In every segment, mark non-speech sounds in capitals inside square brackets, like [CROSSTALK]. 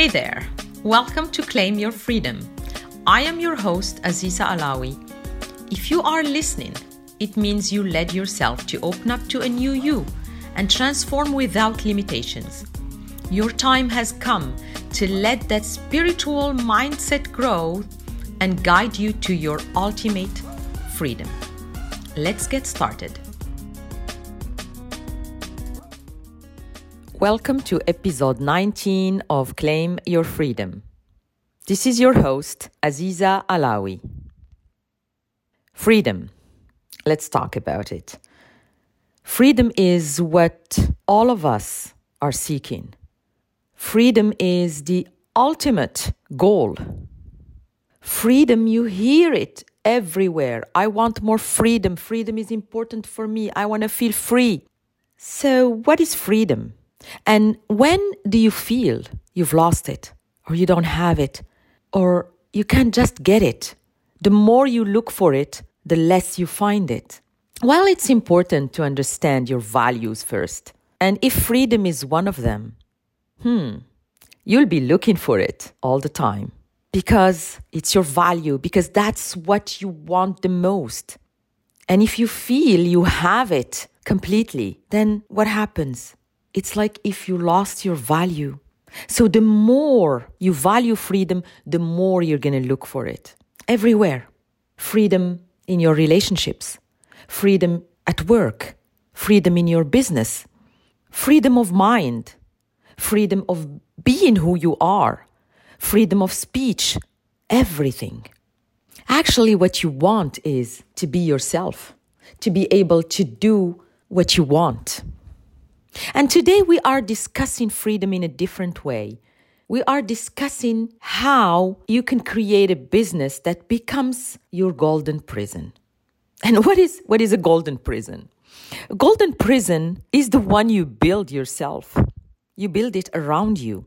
Hey there, welcome to Claim Your Freedom. I am your host, Aziza Alawi. If you are listening, it means you led yourself to open up to a new you and transform without limitations. Your time has come to let that spiritual mindset grow and guide you to your ultimate freedom. Let's get started. Welcome to episode 19 of Claim Your Freedom. This is your host, Aziza Alawi. Freedom. Let's talk about it. Freedom is what all of us are seeking. Freedom is the ultimate goal. Freedom, you hear it everywhere. I want more freedom. Freedom is important for me. I want to feel free. So, what is freedom? And when do you feel you've lost it, or you don't have it, or you can't just get it? The more you look for it, the less you find it. While it's important to understand your values first. And if freedom is one of them, hmm, you'll be looking for it all the time because it's your value, because that's what you want the most. And if you feel you have it completely, then what happens? It's like if you lost your value. So the more you value freedom, the more you're going to look for it everywhere. Freedom in your relationships, freedom at work, freedom in your business, freedom of mind, freedom of being who you are, freedom of speech, everything. Actually, what you want is to be yourself, to be able to do what you want. And today we are discussing freedom in a different way. We are discussing how you can create a business that becomes your golden prison. And what is, what is a golden prison? A golden prison is the one you build yourself. You build it around you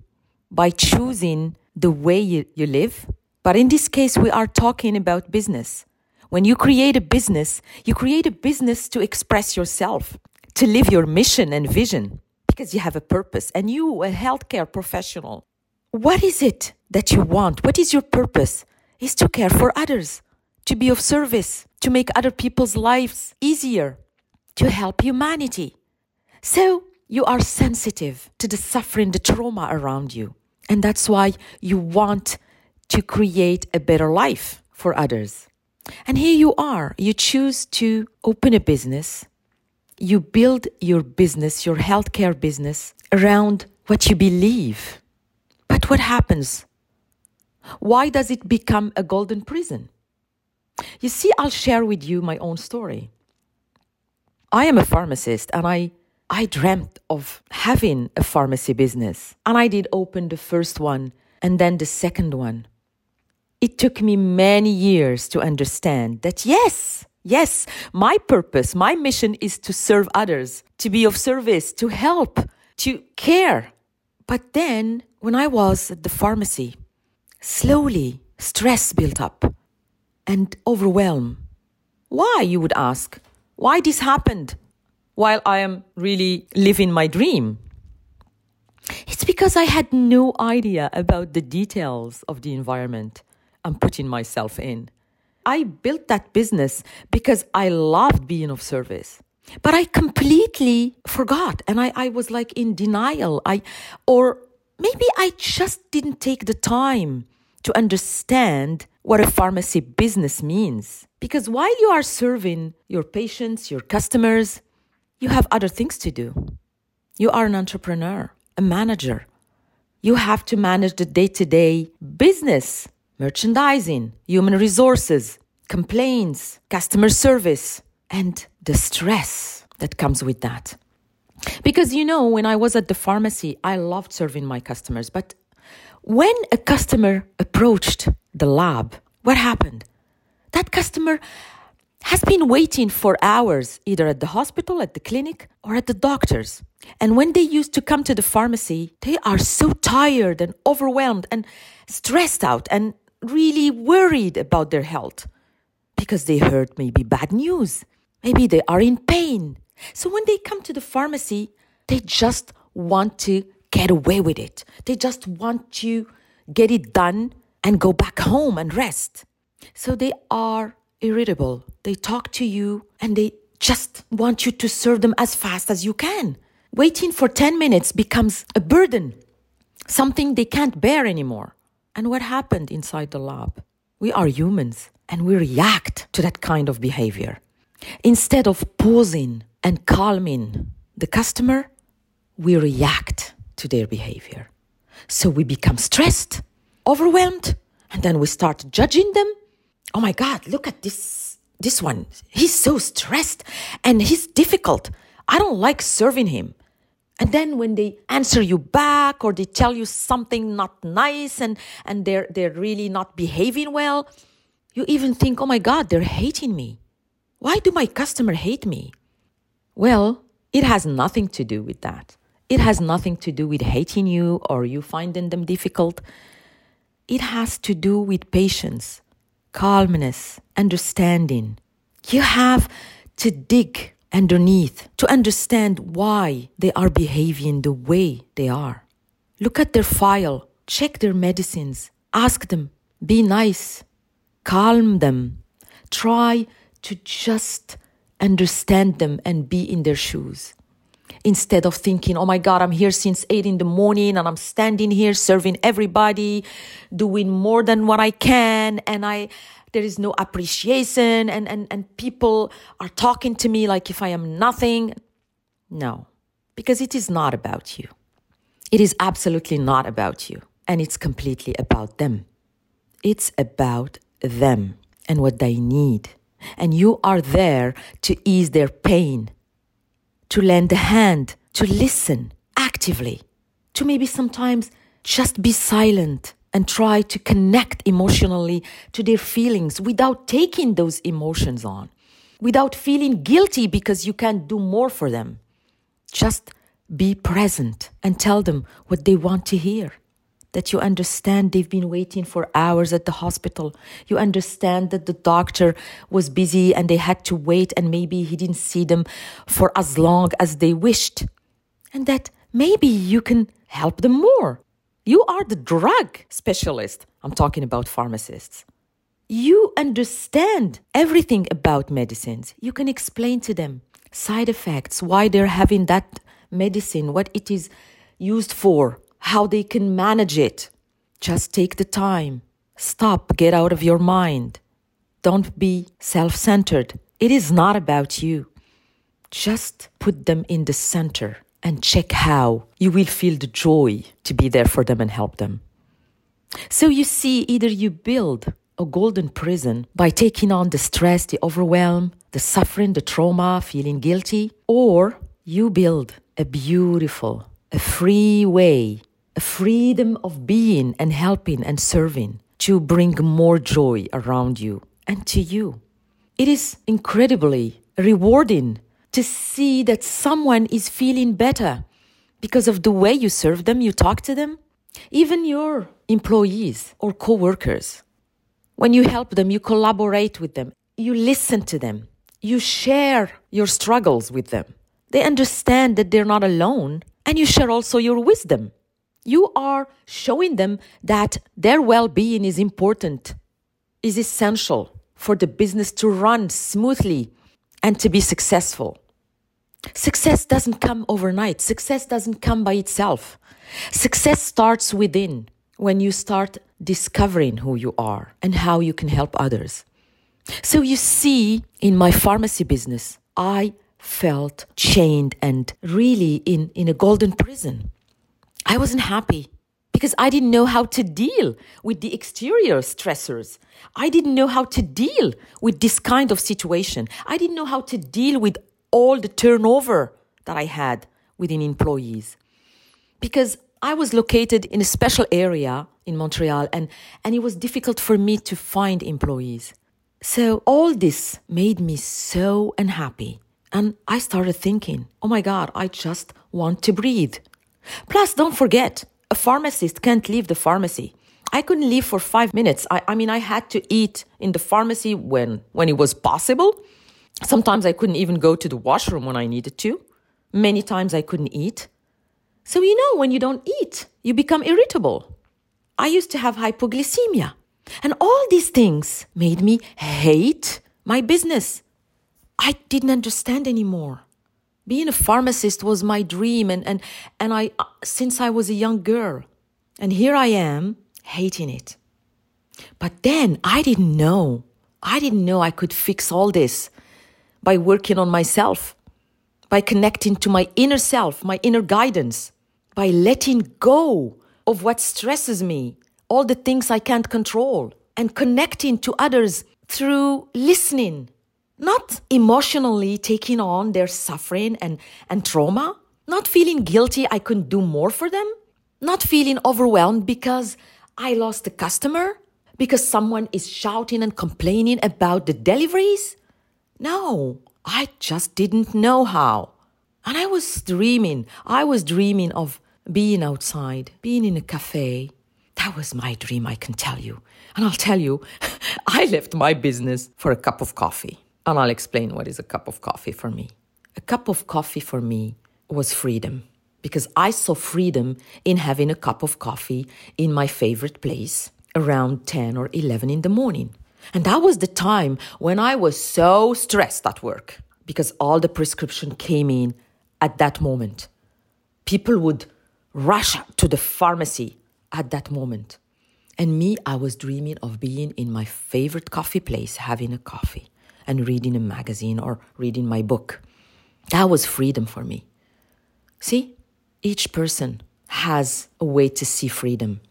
by choosing the way you, you live. But in this case, we are talking about business. When you create a business, you create a business to express yourself to live your mission and vision because you have a purpose. And you a healthcare professional what is it that you want? What is your purpose? Is to care for others to be of service to make other people's lives easier to help humanity. So you are sensitive to the suffering the trauma around you. And that's why you want to create a better life for others. And here you are. You choose to open a business you build your business, your healthcare business, around what you believe. But what happens? Why does it become a golden prison? You see, I'll share with you my own story. I am a pharmacist and I, I dreamt of having a pharmacy business. And I did open the first one and then the second one. It took me many years to understand that yes, Yes, my purpose, my mission is to serve others, to be of service, to help, to care. But then, when I was at the pharmacy, slowly stress built up and overwhelm. Why, you would ask? Why this happened while I am really living my dream? It's because I had no idea about the details of the environment I'm putting myself in. I built that business because I loved being of service. But I completely forgot and I, I was like in denial. I or maybe I just didn't take the time to understand what a pharmacy business means. Because while you are serving your patients, your customers, you have other things to do. You are an entrepreneur, a manager. You have to manage the day to day business merchandising, human resources, complaints, customer service, and the stress that comes with that. Because you know, when I was at the pharmacy, I loved serving my customers. But when a customer approached the lab, what happened? That customer has been waiting for hours, either at the hospital, at the clinic, or at the doctor's. And when they used to come to the pharmacy, they are so tired and overwhelmed and stressed out and really worried about their health because they heard maybe bad news. Maybe they are in pain. So when they come to the pharmacy, they just want to get away with it. They just want to get it done and go back home and rest. So they are irritable. They talk to you and they just want you to serve them as fast as you can. Waiting for 10 minutes becomes a burden, something they can't bear anymore. And what happened inside the lab? We are humans and we react to that kind of behavior. Instead of pausing and calming the customer, we react to their behavior. So we become stressed, overwhelmed, and then we start judging them. Oh my God, look at this, this one. He's so stressed and he's difficult. I don't like serving him. And then when they answer you back or they tell you something not nice and, and they're, they're really not behaving well, you even think, oh my God, they're hating me. Why do my customer hate me? Well, it has nothing to do with that. It has nothing to do with hating you or you finding them difficult. It has to do with patience, calmness, understanding. You have to dig underneath to understand why they are behaving the way they are. Look at their file, check their medicines, ask them, be nice, calm them, try to just understand them and be in their shoes. Instead of thinking, oh my God, I'm here since eight in the morning and I'm standing here serving everybody, doing more than what I can, and I there is no appreciation and, and, and people are talking to me like if I am nothing. No, because it is not about you. It is absolutely not about you. And it's completely about them. It's about them and what they need. And you are there to ease their pain, to lend a hand, to listen actively, to maybe sometimes just be silent and try to connect emotionally to their feelings without taking those emotions on, without feeling guilty because you can't do more for them. Just be present and tell them what they want to hear that you understand they've been waiting for hours at the hospital. You understand that the doctor was busy and they had to wait and maybe he didn't see them for as long as they wished. And that maybe you can help them more. You are the drug specialist. I'm talking about pharmacists. You understand everything about medicines. You can explain to them side effects, why they're having that medicine, what it is used for, how they can manage it. Just take the time. Stop, get out of your mind. Don't be self centered. It is not about you. Just put them in the center and check how you will feel the joy to be there for them and help them. So you see, either you build a golden prison by taking on the stress, the overwhelm, the suffering, the trauma, feeling guilty, or you build a beautiful, a free way a freedom of being and helping and serving to bring more joy around you and to you. It is incredibly rewarding to see that someone is feeling better because of the way you serve them, you talk to them, even your employees or co-workers. When you help them, you collaborate with them, you listen to them, you share your struggles with them. They understand that they're not alone, and you share also your wisdom you are showing them that their well being is important, is essential for the business to run smoothly and to be successful. Success doesn't come overnight, success doesn't come by itself. Success starts within when you start discovering who you are and how you can help others. So you see, in my pharmacy business, I felt chained and really in, in a golden prison. I wasn't happy because I didn't know how to deal with the exterior stressors. I didn't know how to deal with this kind of situation. I didn't know how to deal with all the turnover that I had within employees. Because I was located in a special area in Montreal and, and it was difficult for me to find employees. So all this made me so unhappy. And I started thinking, oh my God, I just want to breathe. Plus, don't forget, a pharmacist can't leave the pharmacy. I couldn't leave for five minutes. I, I mean, I had to eat in the pharmacy when, when it was possible. Sometimes I couldn't even go to the washroom when I needed to. Many times I couldn't eat. So, you know, when you don't eat, you become irritable. I used to have hypoglycemia. And all these things made me hate my business. I didn't understand anymore. Being a pharmacist was my dream, and, and, and I, uh, since I was a young girl. And here I am, hating it. But then I didn't know. I didn't know I could fix all this by working on myself, by connecting to my inner self, my inner guidance, by letting go of what stresses me, all the things I can't control, and connecting to others through listening, not emotionally taking on their suffering and, and trauma, not feeling guilty I couldn't do more for them, not feeling overwhelmed because I lost a customer, because someone is shouting and complaining about the deliveries. No, I just didn't know how. And I was dreaming, I was dreaming of being outside, being in a cafe. That was my dream, I can tell you. And I'll tell you, [LAUGHS] I left my business for a cup of coffee. And I'll explain what is a cup of coffee for me. A cup of coffee for me was freedom because I saw freedom in having a cup of coffee in my favorite place around 10 or 11 in the morning. And that was the time when I was so stressed at work because all the prescription came in at that moment. People would rush to the pharmacy at that moment. And me, I was dreaming of being in my favorite coffee place, having a coffee and reading a magazine or reading my book. That was freedom for me. See, each person has a way to see freedom.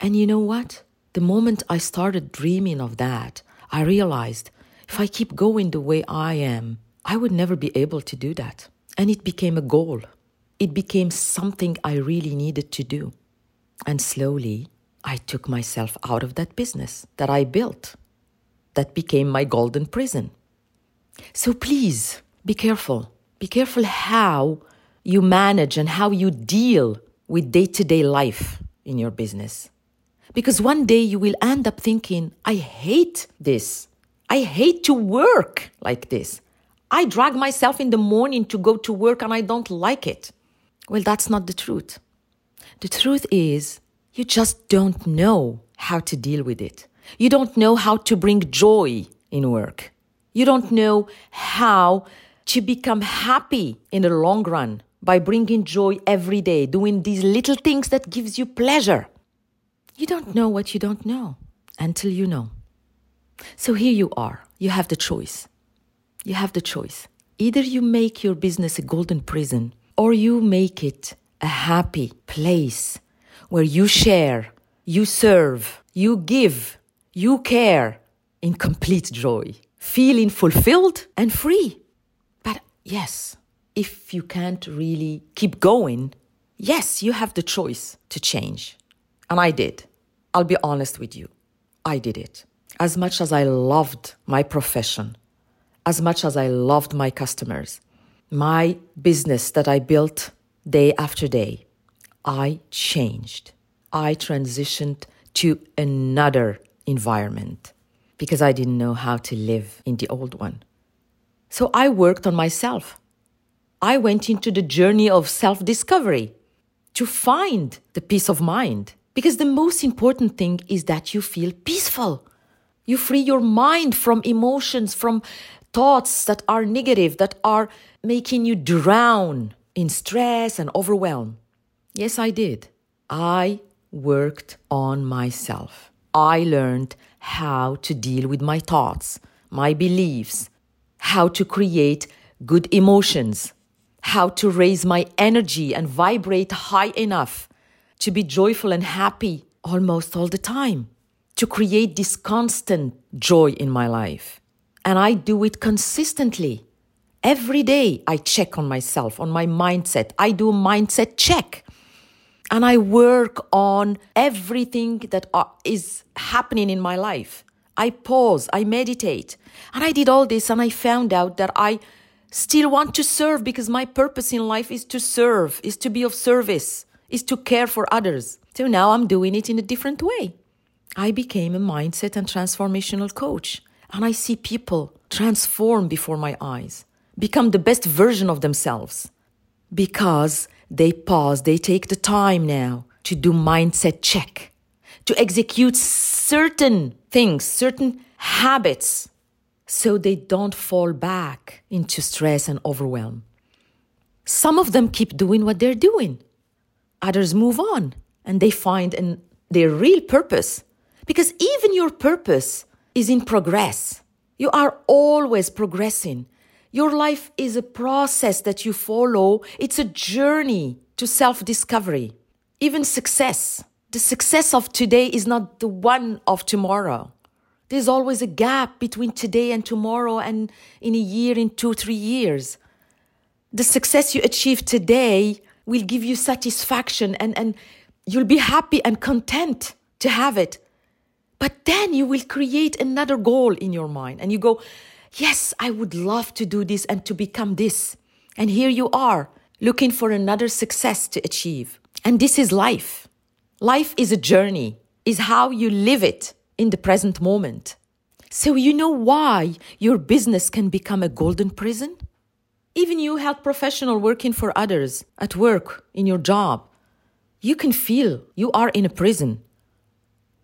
And you know what? The moment I started dreaming of that, I realized if I keep going the way I am, I would never be able to do that. And it became a goal. It became something I really needed to do. And slowly, I took myself out of that business that I built. That became my golden prison. So please be careful. Be careful how you manage and how you deal with day to day life in your business. Because one day you will end up thinking, I hate this. I hate to work like this. I drag myself in the morning to go to work and I don't like it. Well, that's not the truth. The truth is, you just don't know how to deal with it. You don't know how to bring joy in work. You don't know how to become happy in the long run by bringing joy every day, doing these little things that gives you pleasure. You don't know what you don't know until you know. So here you are. You have the choice. You have the choice. Either you make your business a golden prison or you make it a happy place where you share, you serve, you give, you care in complete joy, feeling fulfilled and free. But yes, if you can't really keep going, yes, you have the choice to change. And I did. I'll be honest with you. I did it. As much as I loved my profession, as much as I loved my customers, my business that I built day after day, I changed. I transitioned to another environment because I didn't know how to live in the old one. So I worked on myself. I went into the journey of self discovery to find the peace of mind. Because the most important thing is that you feel peaceful. You free your mind from emotions, from thoughts that are negative, that are making you drown in stress and overwhelm. Yes, I did. I worked on myself. I learned how to deal with my thoughts, my beliefs, how to create good emotions, how to raise my energy and vibrate high enough to be joyful and happy almost all the time, to create this constant joy in my life. And I do it consistently. Every day I check on myself, on my mindset. I do a mindset check. And I work on everything that is happening in my life. I pause, I meditate. And I did all this and I found out that I still want to serve because my purpose in life is to serve, is to be of service, is to care for others. So now I'm doing it in a different way. I became a mindset and transformational coach. And I see people transform before my eyes, become the best version of themselves because they pause, they take the time now to do mindset check, to execute certain things, certain habits, so they don't fall back into stress and overwhelm. Some of them keep doing what they're doing. Others move on and they find an, their real purpose. Because even your purpose is in progress. You are always progressing. Your life is a process that you follow, it's a journey to self discovery, even success. The success of today is not the one of tomorrow. There's always a gap between today and tomorrow, and in a year, in two, three years. The success you achieve today will give you satisfaction and, and you'll be happy and content to have it. But then you will create another goal in your mind and you go, Yes, I would love to do this and to become this. And here you are, looking for another success to achieve. And this is life. Life is a journey, is how you live it in the present moment. So you know why your business can become a golden prison? Even you health professional working for others at work, in your job, you can feel you are in a prison.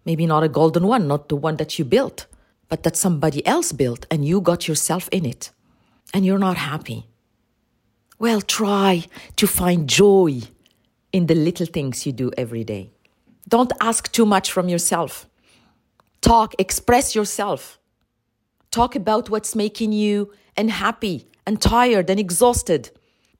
Maybe not a golden one, not the one that you built, but that somebody else built and you got yourself in it and you're not happy. Well, try to find joy in the little things you do every day. Don't ask too much from yourself. Talk, express yourself. Talk about what's making you unhappy and tired and exhausted.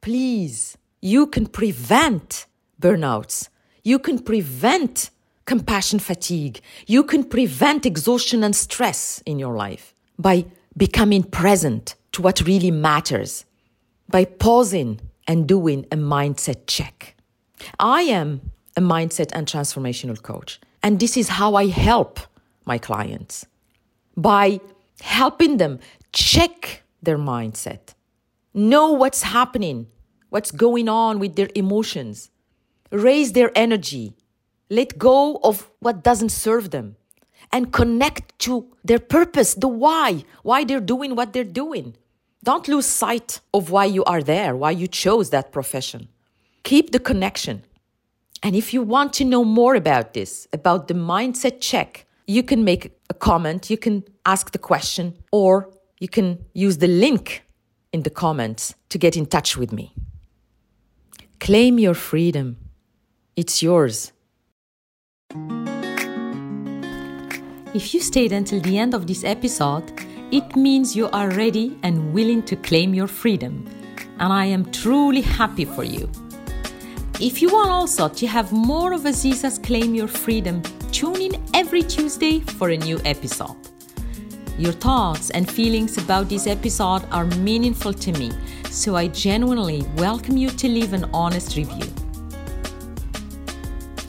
Please, you can prevent burnouts. You can prevent compassion fatigue. You can prevent exhaustion and stress in your life by becoming present to what really matters, by pausing and doing a mindset check. I am a mindset and transformational coach, and this is how I help my clients by helping them check their mindset, know what's happening, what's going on with their emotions, raise their energy, let go of what doesn't serve them and connect to their purpose, the why, why they're doing what they're doing. Don't lose sight of why you are there, why you chose that profession. Keep the connection. And if you want to know more about this, about the mindset check, you can make a comment, you can ask the question, or you can use the link in the comments to get in touch with me. Claim your freedom. It's yours. If you stayed until the end of this episode, it means you are ready and willing to claim your freedom. And I am truly happy for you. If you want also to have more of Aziza's Claim Your Freedom, tune in every Tuesday for a new episode. Your thoughts and feelings about this episode are meaningful to me, so I genuinely welcome you to leave an honest review.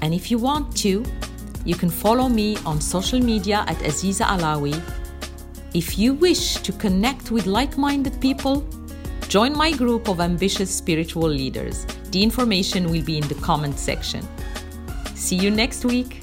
And if you want to, you can follow me on social media at Aziza Alawi. If you wish to connect with like minded people, join my group of ambitious spiritual leaders. The information will be in the comment section. See you next week.